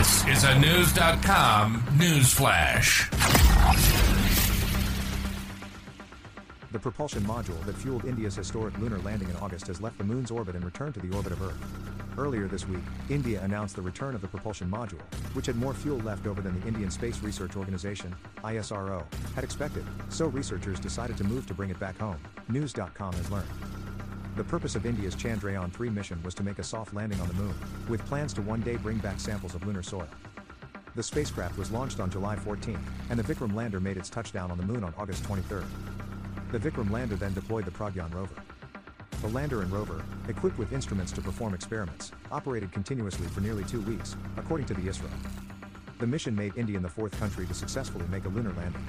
This is a News.com news flash. The propulsion module that fueled India's historic lunar landing in August has left the moon's orbit and returned to the orbit of Earth. Earlier this week, India announced the return of the propulsion module, which had more fuel left over than the Indian Space Research Organization, ISRO, had expected, so researchers decided to move to bring it back home, News.com has learned. The purpose of India's Chandrayaan 3 mission was to make a soft landing on the moon, with plans to one day bring back samples of lunar soil. The spacecraft was launched on July 14, and the Vikram lander made its touchdown on the moon on August 23. The Vikram lander then deployed the Pragyan rover. The lander and rover, equipped with instruments to perform experiments, operated continuously for nearly two weeks, according to the ISRO. The mission made India the fourth country to successfully make a lunar landing.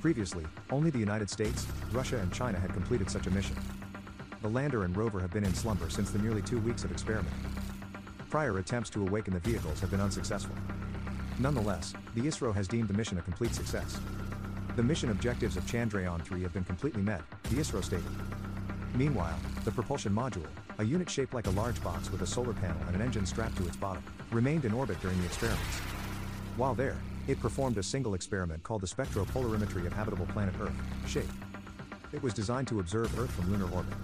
Previously, only the United States, Russia, and China had completed such a mission. The lander and rover have been in slumber since the nearly two weeks of experimenting. Prior attempts to awaken the vehicles have been unsuccessful. Nonetheless, the ISRO has deemed the mission a complete success. The mission objectives of Chandrayaan 3 have been completely met, the ISRO stated. Meanwhile, the propulsion module, a unit shaped like a large box with a solar panel and an engine strapped to its bottom, remained in orbit during the experiments. While there, it performed a single experiment called the spectropolarimetry of habitable planet Earth, SHAPE. It was designed to observe Earth from lunar orbit.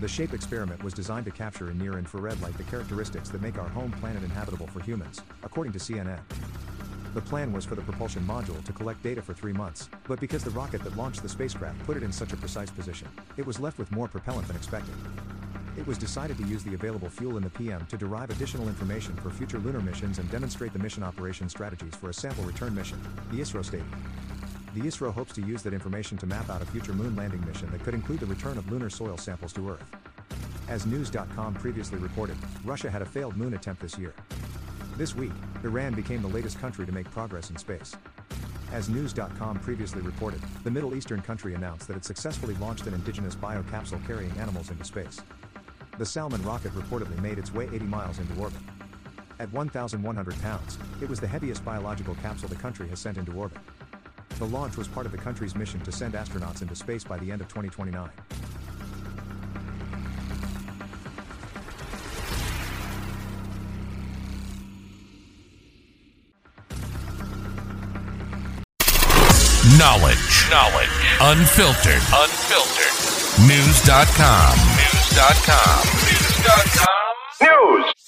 The SHAPE experiment was designed to capture in near infrared light the characteristics that make our home planet inhabitable for humans, according to CNN. The plan was for the propulsion module to collect data for three months, but because the rocket that launched the spacecraft put it in such a precise position, it was left with more propellant than expected. It was decided to use the available fuel in the PM to derive additional information for future lunar missions and demonstrate the mission operation strategies for a sample return mission, the ISRO stated. The ISRO hopes to use that information to map out a future moon landing mission that could include the return of lunar soil samples to Earth. As News.com previously reported, Russia had a failed moon attempt this year. This week, Iran became the latest country to make progress in space. As News.com previously reported, the Middle Eastern country announced that it successfully launched an indigenous biocapsule carrying animals into space. The Salman rocket reportedly made its way 80 miles into orbit. At 1,100 pounds, it was the heaviest biological capsule the country has sent into orbit. The launch was part of the country's mission to send astronauts into space by the end of 2029. Knowledge. Knowledge. Unfiltered. Unfiltered. News.com. News.com. News.com. News.